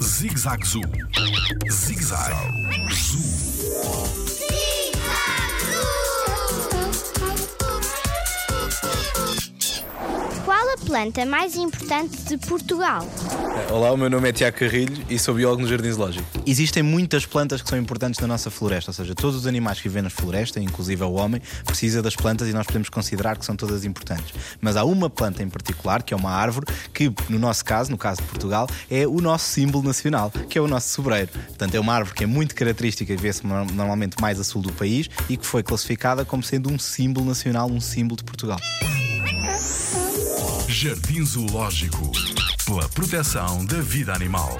Zig-Zag Zoo. Zig-Zag. A planta mais importante de Portugal? Olá, o meu nome é Tiago Carrilho e sou biólogo no Jardim Zoológico. Existem muitas plantas que são importantes na nossa floresta, ou seja, todos os animais que vivem na floresta, inclusive o homem, precisa das plantas e nós podemos considerar que são todas importantes. Mas há uma planta em particular, que é uma árvore, que no nosso caso, no caso de Portugal, é o nosso símbolo nacional, que é o nosso sobreiro. Portanto, é uma árvore que é muito característica e vê-se normalmente mais a sul do país e que foi classificada como sendo um símbolo nacional, um símbolo de Portugal. Jardim Zoológico. Pela proteção da vida animal.